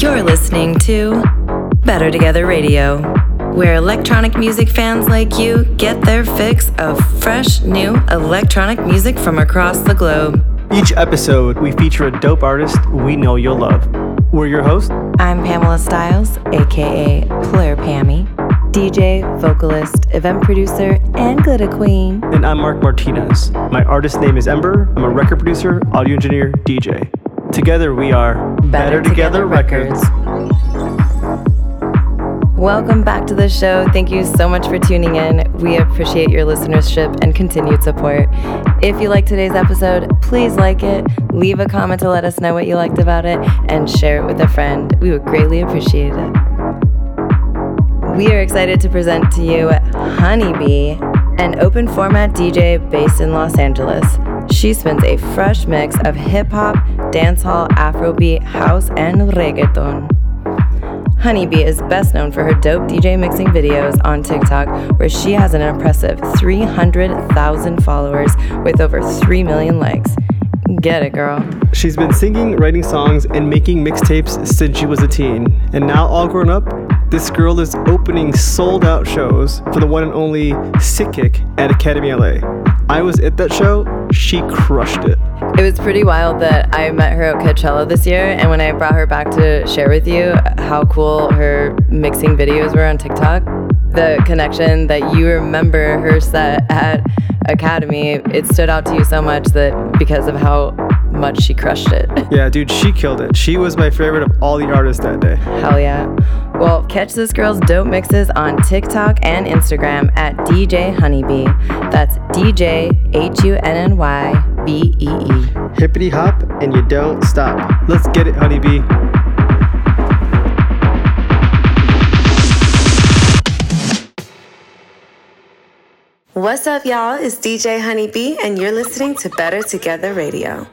You're listening to Better Together Radio, where electronic music fans like you get their fix of fresh, new electronic music from across the globe. Each episode, we feature a dope artist we know you'll love. We're your hosts. I'm Pamela Styles, aka Player Pammy, DJ, vocalist, event producer, and glitter queen. And I'm Mark Martinez. My artist name is Ember. I'm a record producer, audio engineer, DJ. Together we are Better, Better Together, Together Records. Welcome back to the show. Thank you so much for tuning in. We appreciate your listenership and continued support. If you like today's episode, please like it, leave a comment to let us know what you liked about it, and share it with a friend. We would greatly appreciate it. We are excited to present to you Hunnybee, an open format DJ based in Los Angeles. She spins a fresh mix of hip hop, dancehall, Afrobeat, house, and reggaeton. Hunnybee is best known for her dope DJ mixing videos on TikTok, where she has an impressive 300,000 followers with over 3 million likes. Get it, girl. She's been singing, writing songs, and making mixtapes since she was a teen. And now, all grown up, this girl is opening sold out shows for the one and only Sickick at Academy LA. I was at that show, she crushed it. It was pretty wild that I met her at Coachella this year, and when I brought her back to share with you how cool her mixing videos were on TikTok, the connection that you remember her set at Academy, it stood out to you so much that because of how much she crushed it. Yeah, dude, she killed it. She was my favorite of all the artists that day. Hell yeah. Well, catch this girl's dope mixes on TikTok and Instagram at DJ Hunnybee. That's DJ H U N N Y B E E. Hippity hop and you don't stop. Let's get it, Hunnybee. What's up, y'all? It's DJ Hunnybee, and you're listening to Better Together Radio.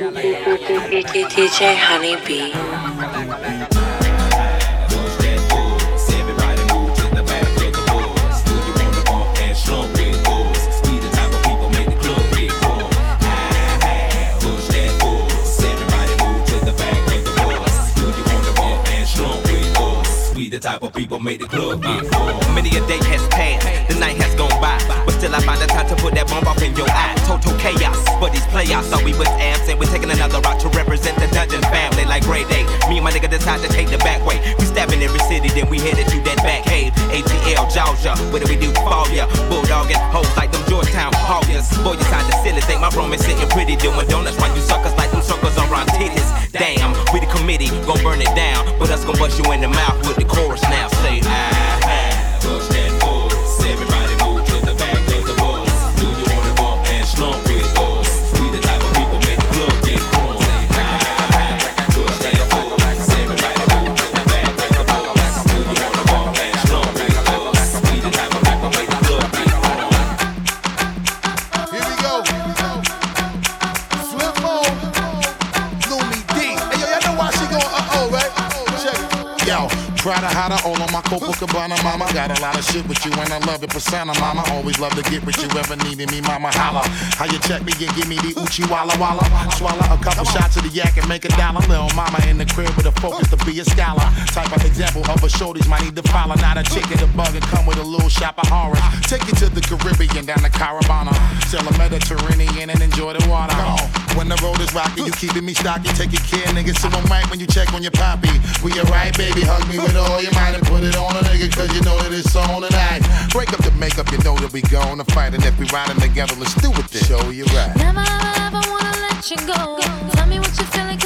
DJ Hunnybee. Type of people make the club get full. Many a day has passed, the night has gone by, but still I find the time to put that bomb off in your eye. Total chaos, but these playoffs thought we was absent. We're taking another route to represent the dungeon family like Grey Day. Me and my nigga decide to take the back way. We stabbing every city, then we headed to that back cave. ATL, Georgia, what do we do? Fall ya, bulldogging hoes like them Georgetown Hoggers. Boy, you sound the silly, think my room is Got a lot of shit with you, and I love it, persona, mama. Always love to get with you, ever needed me, mama. Holla. How you check me and give me the Uchi Walla Walla? Swallow a couple shots of the yak and make a dollar. Little mama in the crib with a focus to be a scholar. Type of example of a shorties might need to follow. Not a chicken, a bug, and come with a little shop of horror. Take you to the Caribbean, down the Caravana. Sell a Mediterranean and enjoy the water. When the road is rocky, you keeping me stocky. Take your care, nigga. So I'm right when you check on your poppy. We alright, baby. Hug me with all your might and put it on a nigga, cause you know that it's on tonight. Break up the makeup, you know that we gonna fight. And if we riding together, let's do it then. Show you right. Never ever wanna let you go. Tell me what you're feeling,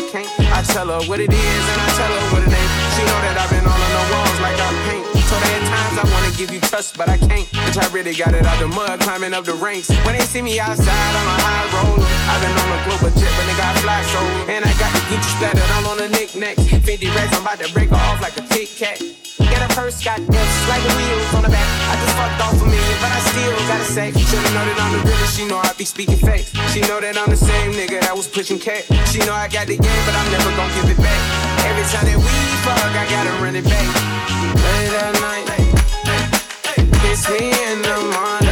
I can't. I tell her what it is and I tell her what it ain't. She know that I've been all on the walls like I'm paint. So there times I wanna give you trust, but I can't. Bitch, I really got it out the mud, climbing up the ranks. When they see me outside, I'm a high roller. I've been on a global jet, but they got fly so. And I got the Gucci splattered all on the knickknacks. 50 racks, I'm about to break off like a Tic Tac. Got a purse, got F's like wheels on the back. I just fucked off a million, but I still gotta say. She know that I'm the realest, she know I be speaking facts. She know that I'm the same nigga that was pushing cat. She know I got the game, but I'm never gonna give it back. Every time that we fuck, I gotta run it back. Late at night, kiss me in the morning.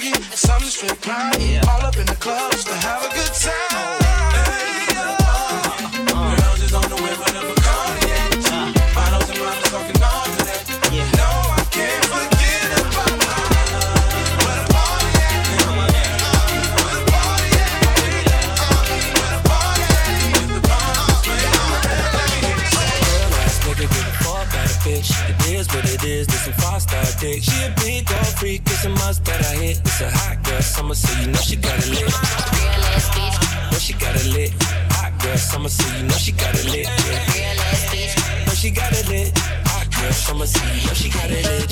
Jiggy, some straight grind. All up in the club just to have a good time. It's a must that I hit. It's a hot girl summer, so you know she got it lit. Real ass bitch, Know she got it lit. Hot girl summer, so you know she got it lit. Yeah. real ass bitch. Know she got it lit. Hot girl summer, so you know she got it lit.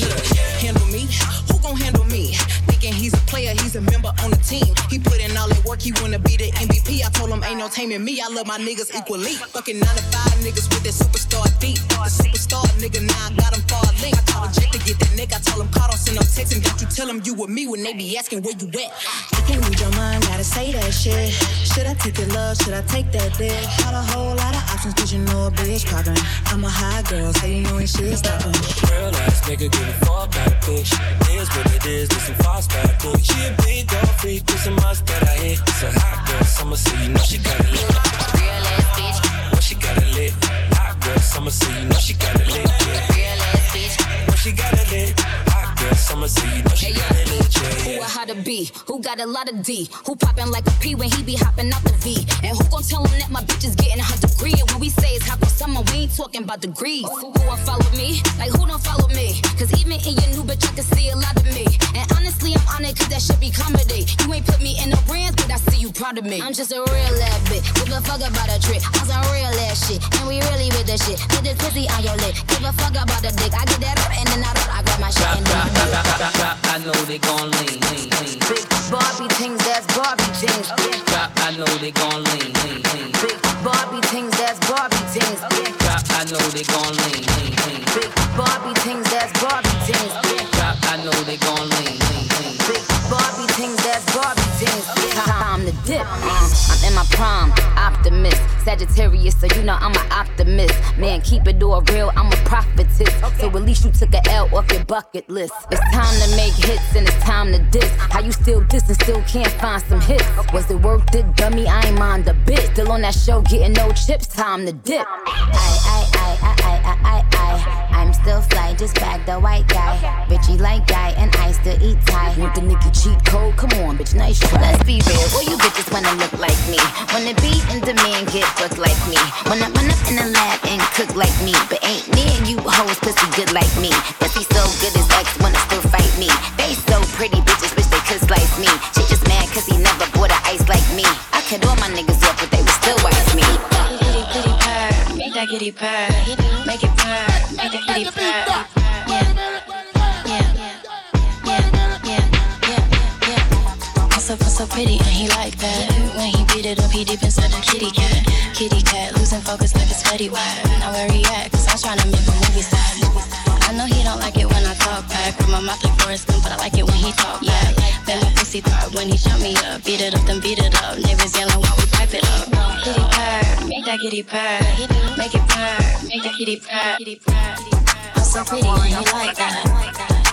Handle me? Who gon' handle me? Thinking he's a player, he's a member on the team. He put in all that work, he wanna be the MVP. I told him ain't no taming me. I love my niggas equally. Fucking nine to five niggas with that superstar beat. The superstar nigga, now I got him far link. I told Jake to get that nigga. I told him call, don't send no text and got you tell him you with me when they be asking where you at. I can't read your mind, gotta say that shit. Should I take your love? Should I take that dick? Got a whole lot of options, cause you know a bitch poppin'. I'm a high girl, so you know ain't shit stoppin'. Real ass nigga give a fuck about a bitch. It is what it is, this some five star dick. She a big dog freak, it's a must that I hit. It's a hot girl summer, so you know she got it lit. Real ass bitch, Know she got it lit. Summer, so you know she got it lit. Yeah. real bitch. Know she got it lit. Hot girl summer, so you know she got it lit. Who yeah. a how to be? Who got a lot of D? Who poppin' like a P when he be hopping out the V? And who gon' tell him that my bitch is getting her degree? And when we say it's hot for summer, we ain't talking about degrees. Oh. Who will follow me? Like who don't follow me? Cause even in your new bitch, I can see a lot of me. And honestly, I'm honored cause that should be comedy. You ain't put me in no brands, but I see you proud of me. I'm just a real ass bitch. Give a fuck about a trick. I'm some real ass shit. And we really with the shit. Put this pussy on your lip. Give a fuck about the dick. I get that up and then I, I grab my shit and then I do it. I know they gon' lean, lean, lean. Barbie things, that's Barbie things. Drop, I know they gon' lean, lean, lean. Big Barbie things, that's Barbie things. Drop, I know they gon' lean, lean, lean. Big Barbie things, that's Barbie things. Drop, I know they gon' lean, lean, lean. Big Barbie things, that's Barbie Time to dip. I'm in my prime, optimist. Sagittarius, so you know I'm an optimist. Man, keep it all real, I'm a prophetess. So at least you took a L off your bucket list. It's time to make hits and it's time to diss. How you still diss and still can't find some hits? Was it worth it, dummy? I ain't mind a bit. Still on that show, getting no chips. Time to dip. I, I, I, I, I, I, I. I'm still fly, just bag the white guy. Bitchy like guy, and I still eat Thai. Want the Nicky cheat code? Come on, bitch, nice. Let's be real, all you bitches wanna look like me. Wanna be in demand, get booked like me. Wanna run up in the lab and cook like me. But ain't near you hoes pussy good like me. Pussy so good as ex wanna still fight me. They so pretty, bitches wish they could slice me. She just mad cause he never bought a ice like me. I cut all my niggas off, but they would still wife me. Kitty, kitty, purr, make that kitty purr, like it's Now where he at? Cause I'm trying to make a movie star. I know he don't like it when I talk back. From my mouth like Forrest Gump, but I like it when he talk back. Then my pussy thought when he shut me up. Beat it up, then beat it up. Neighbors yelling while we pipe it up. Kitty purr, make that kitty purr. Make it purr, make that kitty purr. I'm so pretty he like that.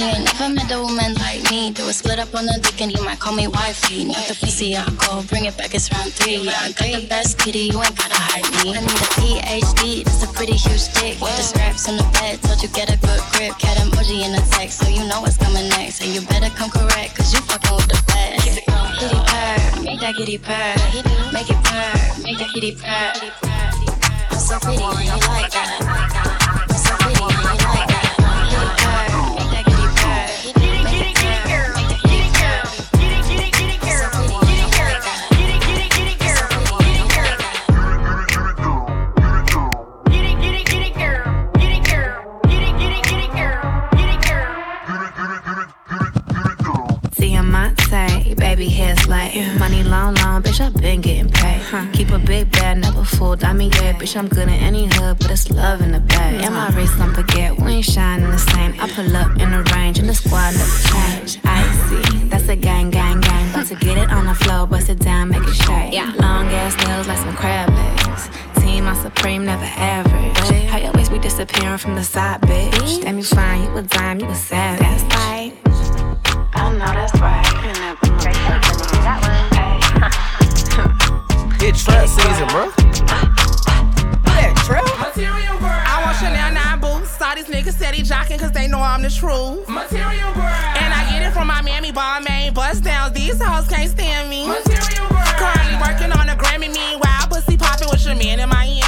He ain't never met a woman like me. Do a split up on the dick and he might call me wifey. Not the pussy, I go bring it back. It's round three. I got the best kitty, you ain't gotta hide me. I need a PhD, that's a pretty huge dick. With the straps on the bed, told you get a good grip. Cat emoji in the text, so you know what's coming next. And you better come correct, cause you fucking with the best. Kitty purr, make that kitty purr. Make it purr, make that kitty purr. I'm so pretty you like that. Never fooled. I mean, yeah, bitch, I'm good in any hood, but it's love in the bag. And my race, don't forget, we ain't shining the same. I pull up in the range, and the squad never change. I see, that's a gang, gang, gang. About to get it on the floor, bust it down, make it shake. Yeah. Long ass nails like some crab legs. Team, I'm supreme, never average. How you always be disappearing from the side, bitch? Damn, you fine, you a dime, you a savage. That's right. I know that's right. It's trap season, bro. All these niggas said he jocking cause they know I'm the truth. Material girl. And I get it from my mammy Balmain bust downs. These hoes can't stand me. Material girl. Currently working on a Grammy. Meanwhile, pussy popping with your man in Miami. Material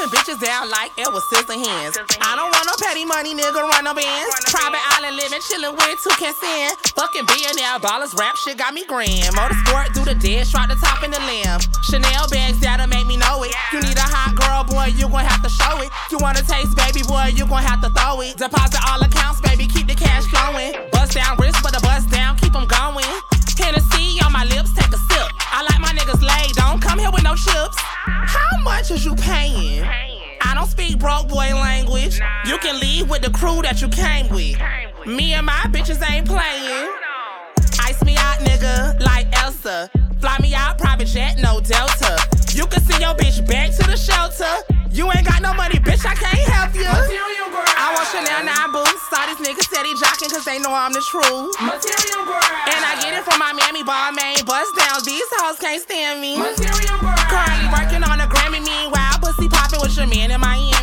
Chopping bitches down like it was scissor hands. I don't want no petty money, nigga, run no bands. Private island living, chillin' with two can stand. Fucking billionaire ballers, rap shit got me grand. Motorsport, do the dead, strike the top in the limb. Chanel bags that'll make me know it. You need a hot girl, boy, you gon' have to show it. You wanna taste, baby, boy, you gon' have to throw it. Deposit all accounts, baby, keep the cash flowing. Bitches ain't playing. Ice me out, nigga, like Elsa. Fly me out, private jet, no Delta. You can send your bitch back to the shelter. You ain't got no money, bitch, I can't help you. Material girl. I want Chanel 9 boots. All these niggas steady jocking cause they know I'm the truth. Material girl. And I get it from my mammy Balmain bust downs. These hoes can't stand me. Material girl. Currently working on a Grammy. Meanwhile, pussy popping with your man in Miami.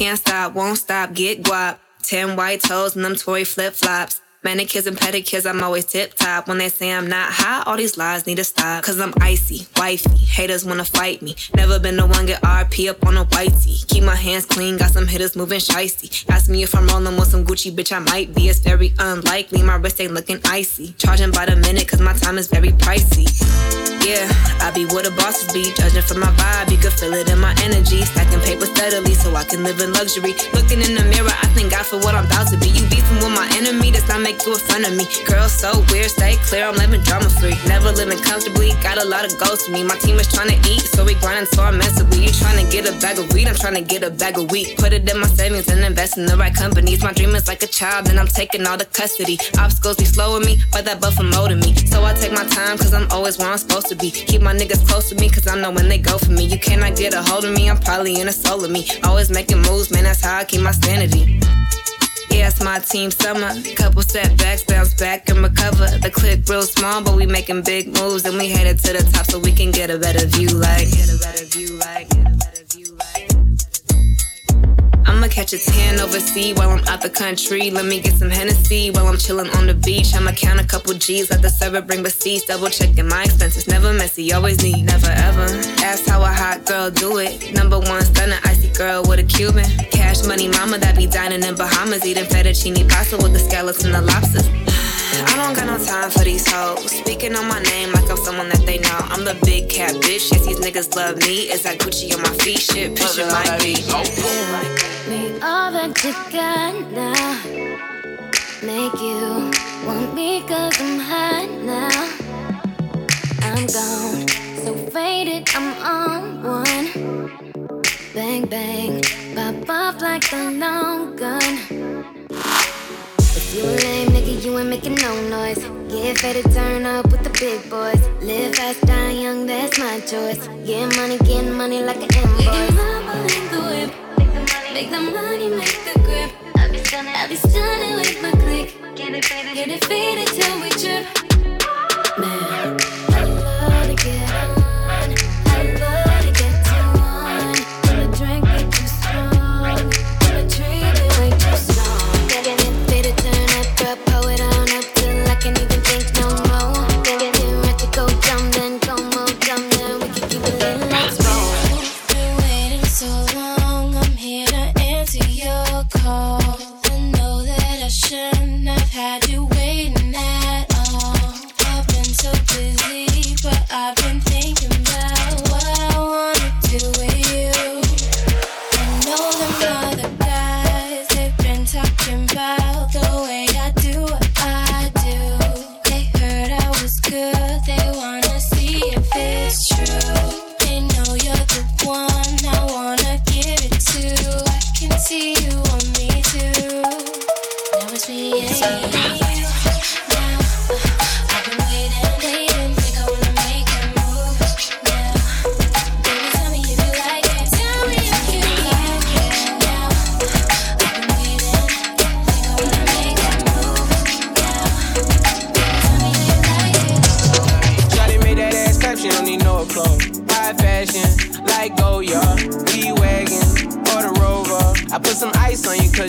Can't stop, won't stop, get guap. Ten white toes and them toy flip flops. Manicures and pedicures, I'm always tip top. When they say I'm not hot, all these lies need to stop. Cause I'm icy, wifey. Haters wanna fight me. Never been the one get RP up on a whitey. Keep my hands clean, got some hitters moving shicey. Ask me if I'm rolling with some Gucci, bitch, I might be. It's very unlikely, my wrist ain't looking icy. Charging by the minute, cause my time is very pricey. Yeah, I be where the bosses be, judging from my vibe. You can feel it in my energy. Stacking paper steadily so I can live in luxury. Looking in the mirror, I thank God for what I'm about to be. You beefing with my enemy, does not make you a friend of me. Girl, so weird, stay clear, I'm living drama free. Never living comfortably, got a lot of goals to me. My team is trying to eat, so we grinding so immensely. You trying to get a bag of weed, I'm trying to get a bag of wheat. Put it in my savings and invest in the right companies. My dream is like a child, and I'm taking all the custody. Obstacles be slowing me, but that buffer molding me. So I take my time, cause I'm always where I'm supposed to be. Keep my niggas close to me, cause I know when they go for me. You cannot get a hold of me, I'm probably in a soul of me. Always making moves, man, that's how I keep my sanity. Yeah, it's my team summer. Couple setbacks, bounce back and recover. The clip real small, but we making big moves and we headed to the top so we can get a better view. Like, get a better view. Like, I'ma catch a tan overseas while I'm out the country. Let me get some Hennessy while I'm chillin' on the beach. I'ma count a couple G's, let the server bring receipts. Double checking my expenses, never messy, always need, never ever. Ask how a hot girl do it. Number one stunner, icy girl with a Cuban. Cash money mama that be dining in Bahamas, eating fettuccine pasta with the scallops and the lobsters. I don't got no time for these hoes. Speaking on my name like I'm someone that they know. I'm the big cat bitch. Yes, these niggas love me. Is that Gucci on my feet? Shit, picture my beat. Me all that got now Make you want me cause I'm hot now I'm gone, so faded, I'm on one Bang bang, pop off like a long gun you a lame nigga, you ain't making no noise. Get fed to turn up with the big boys. Live fast, die young, that's my choice. Get money, get money like an invoice. Make the whip. Make the money, make the grip. I'll be stunning, I'll be stunning with my click. Get it faded, get it faded till we trip. Man,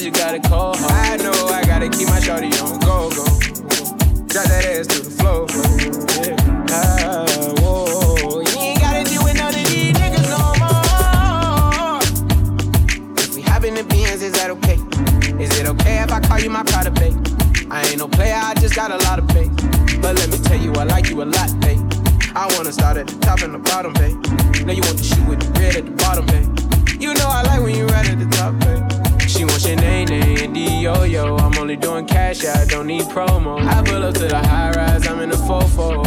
cause you got a cold heart. I know I gotta keep my shawty on go, go. Drop that ass to the floor. Yeah. Ah, whoa. You ain't gotta deal with none of these niggas no more. If we hop in the Benz, is that okay? Is it okay if I call you my Prada babe? I ain't no player, I just got a lot of faith. But let me tell you, I like you a lot, babe. I wanna start at the top and the bottom, babe. Now you want the doing cash, I don't need promo. I pull up to the high rise, I'm in the fofo.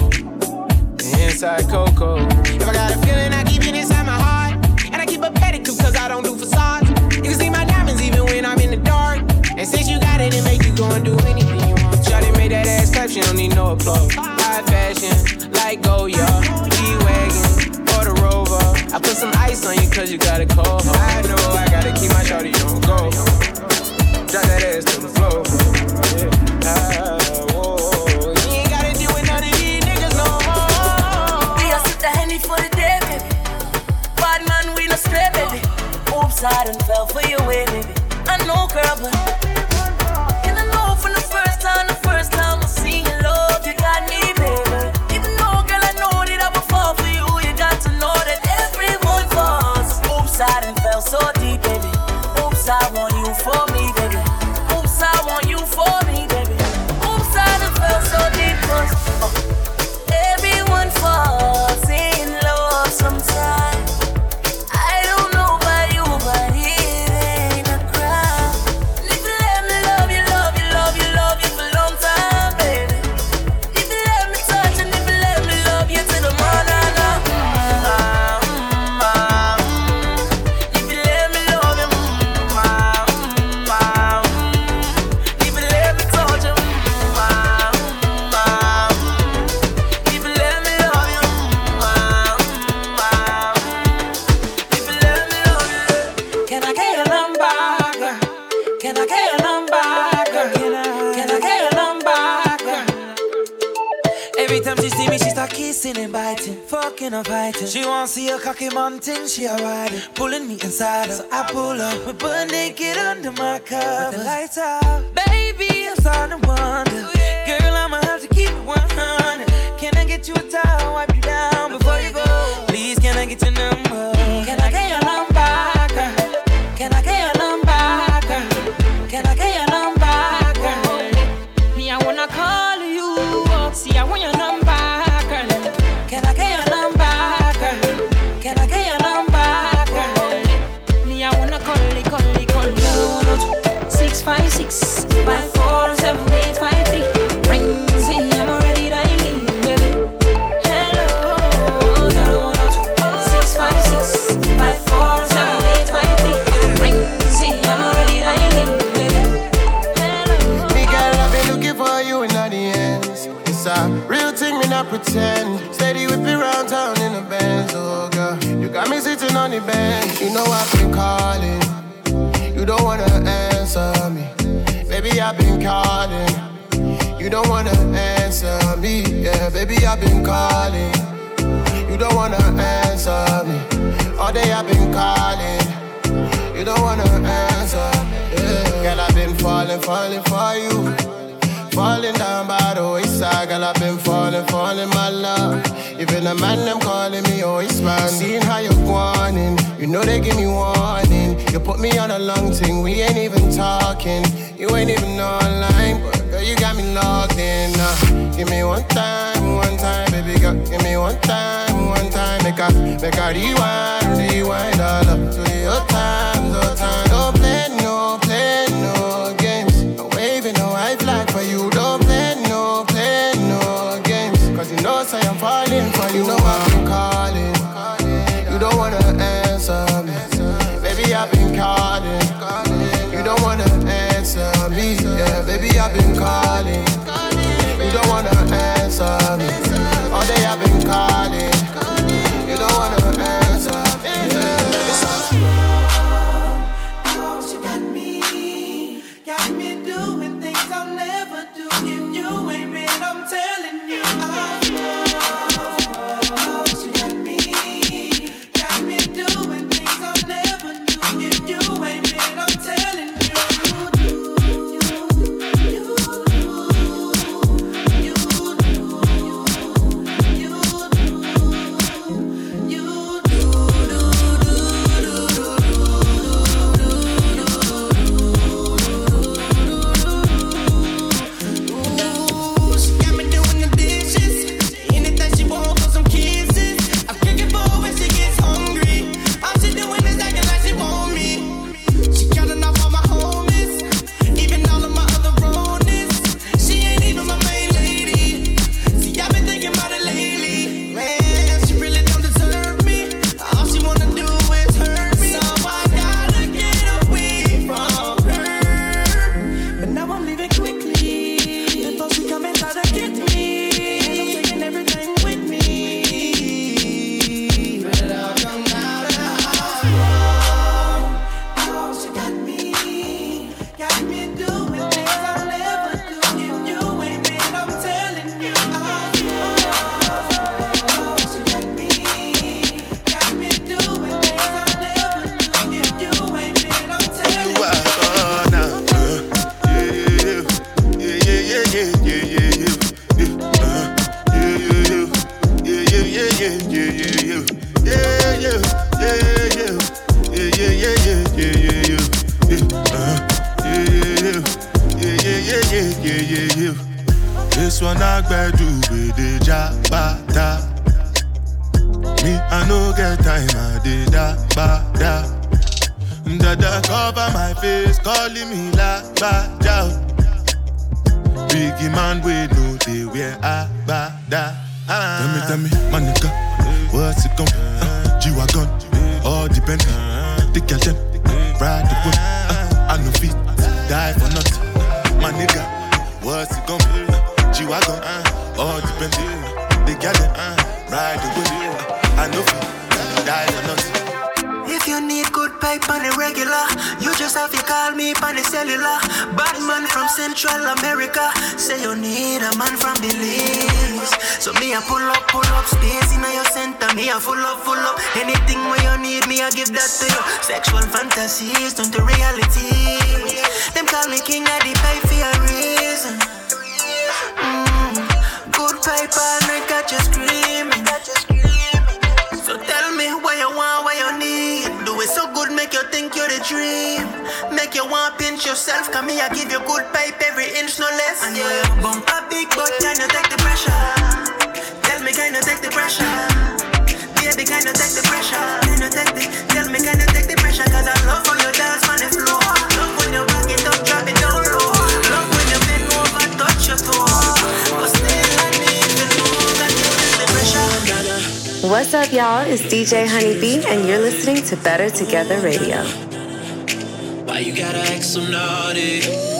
The inside Coco. If I got a feeling, I keep it inside my heart. And I keep a pedicure cause I don't do facades. You can see my diamonds even when I'm in the dark. And since you got it, it make you go and do anything you want. Shawty made that ass clap, she don't need no applause. High fashion, like Goya, G-Wagon, or the Rover. I put some ice on you cause you got a cold heart. I done fell for way, baby. I know, girl, but she? you know I've been calling. You don't wanna answer me. Baby, I've been calling. You don't wanna answer me. Yeah, baby, I've been calling. You don't wanna answer me. All day I've been calling. You don't wanna answer. Yeah. Girl, I've been falling, falling for you. Falling down by the wayside, girl, I've been falling, falling, my love. Even a man them calling me oh oh, man. Seeing how you're warning, you know they give me warning. You put me on a long thing, we ain't even talking. You ain't even online, but girl you got me logged in. Uh, give me one time, one time, baby girl. Give me one time, one time, make a make a rewind, rewind all up ride the. I know you die or not. If you need good pipe on the regular, you just have to call me on the cellular. Bad man from Central America, say you need a man from Belize. So me I pull up, pull up, space in your center. Me I full up, full up. Anything where you need, me I give that to you. Sexual fantasies turn to reality. Them call me king of the pipe for a reason. Mm. Good pipe all night, got you screaming. Think you're the dream. Make you want pinch yourself, come me, I give you good pipe every inch, no less. And yeah, you bump a big butt, can you take the pressure? Tell me, can you take the pressure? Baby, can you take the pressure? Can you take the, tell me, can you take the pressure? Cause I love What's up, y'all? It's DJ Hunnybee, and you're listening to Better Together Radio. Why you gotta act so naughty?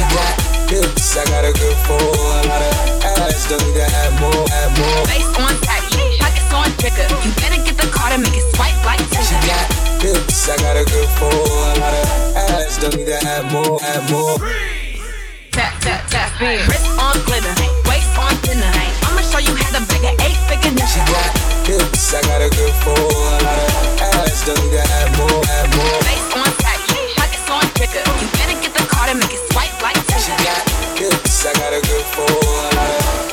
She got hips, I got a good for a lot of ass. Don't need to have more, have more. Face on tight, pockets on trigger. You better get the card and make it swipe like She got hips, I got a good for a lot of ass. Don't need to have more, have more. Tap, tap, tap, yeah. Wrist on glitter, waist on thinner. I'ma show you how to big an eight figure nigga. She got hips, I got a good for a lot of ass. Don't need to have more, have more. Face on tight, on ticker. You better get the card and make it swipe like Tinder. She got kicks, I got a good four.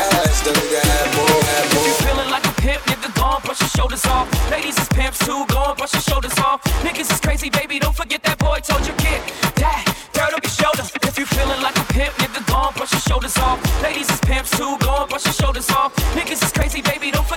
Ass, the nigga had more, more. If you feeling like a pimp, nigga, go on, brush your shoulders off. Ladies is pimps too, go on, brush your shoulders off. Niggas is crazy, baby, don't forget that boy told you kick That dirt up your shoulders. If you feeling like a pimp, nigga, go on, brush your shoulders off. Ladies is pimps too, go on, brush your shoulders off. Niggas is crazy, baby, don't forget.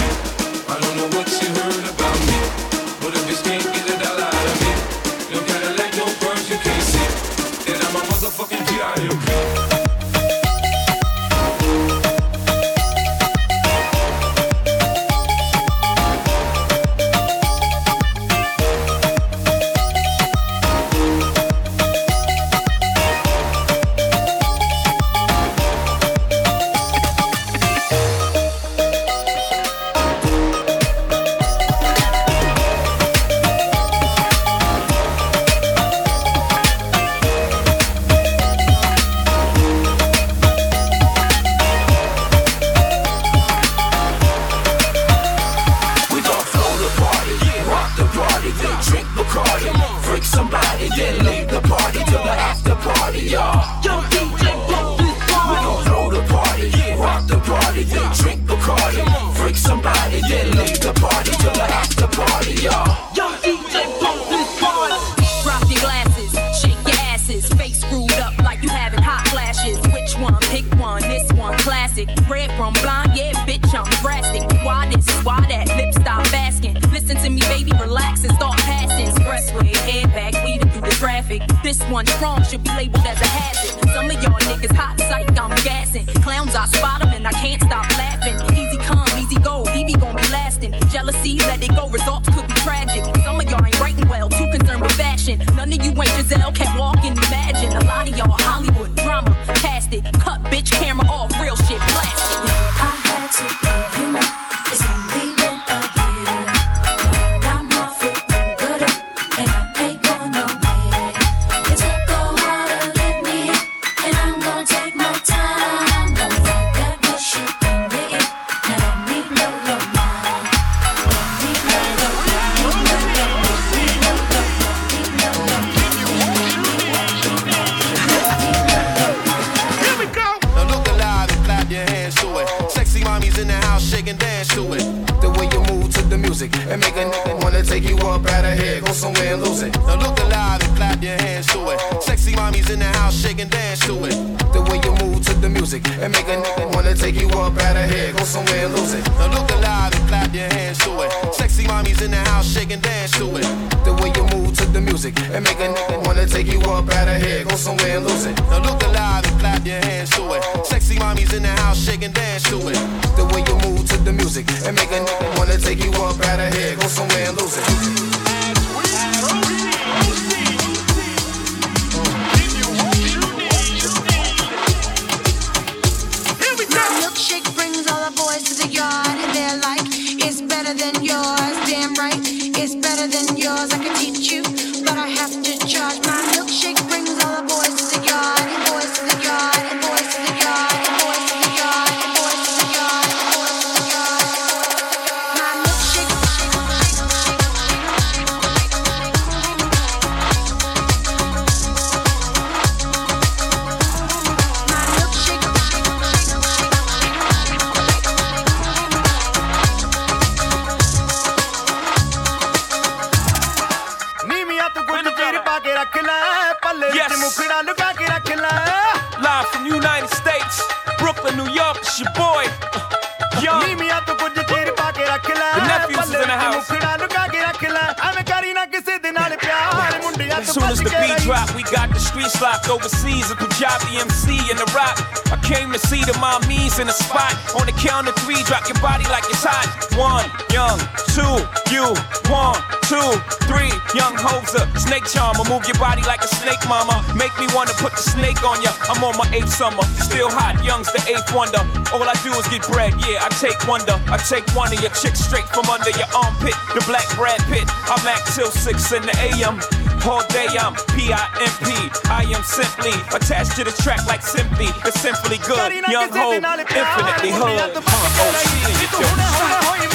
snake charmer. Move your body like a snake, mama. Make me wanna put the snake on ya. I'm on my eighth summer, still hot. Young's the eighth wonder. All I do is get bread, yeah. I take wonder. I take one of your chicks straight from under your armpit. The black Brad Pitt. I'm at till six in the a.m. All day I'm P-I-M-P. I am simply attached to the track like Simply. It's simply good. Young Hov, infinitely hood. I'm OC, it don't.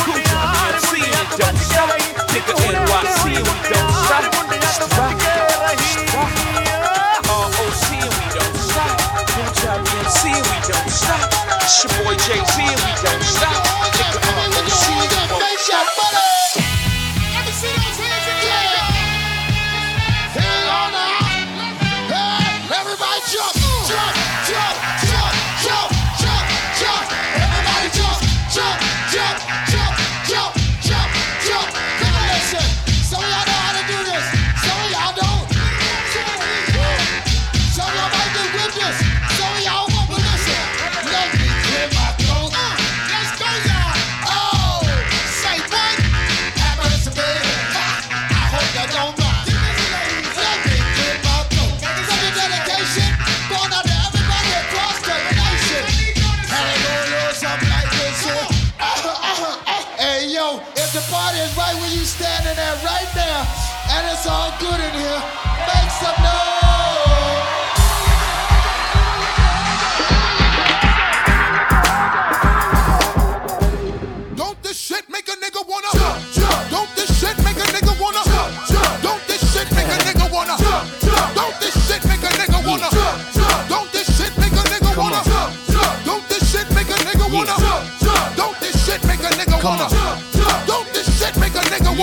Cool, I'm MC, it don't. Nigga NYC, we don't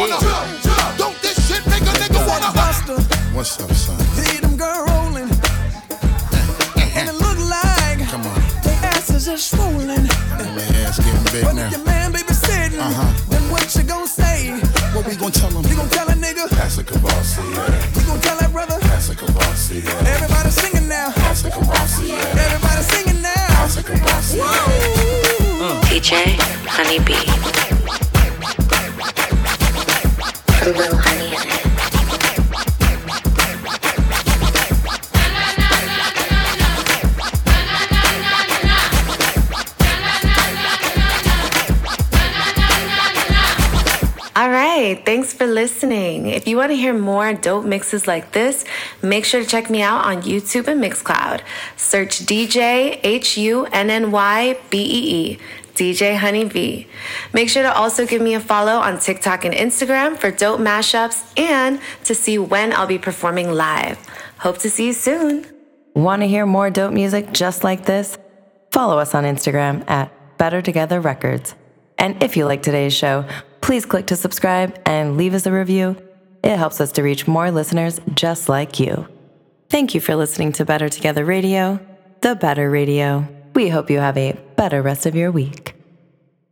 wanna jump, jump. Don't this shit make a nigga wanna What's up, son? See them girl rolling, and it look like Come on. they asses are swollen. My ass getting big But now. if your man baby sitting, Uh-huh. then what you gonna say? What we gonna tell him? You gonna tell a nigga? That's a Kavasi, yeah. You gonna tell that brother? That's a Kavasi, yeah. Everybody singing now. That's a Kavasi, yeah. Everybody singing now. That's a Kavasi, yeah. DJ Hunnybee. Thanks for listening. If you want to hear more dope mixes like this, make sure to check me out on YouTube and Mixcloud. Search DJ H U N N Y B E E, DJ Hunnybee. Make sure to also give me a follow on TikTok and Instagram for dope mashups and to see when I'll be performing live. Hope to see you soon. Want to hear more dope music just like this? Follow us on Instagram at Better Together Records. And if you like today's show, please click to subscribe and leave us a review. It helps us to reach more listeners just like you. Thank you for listening to Better Together Radio, the Better Radio. We hope you have a better rest of your week.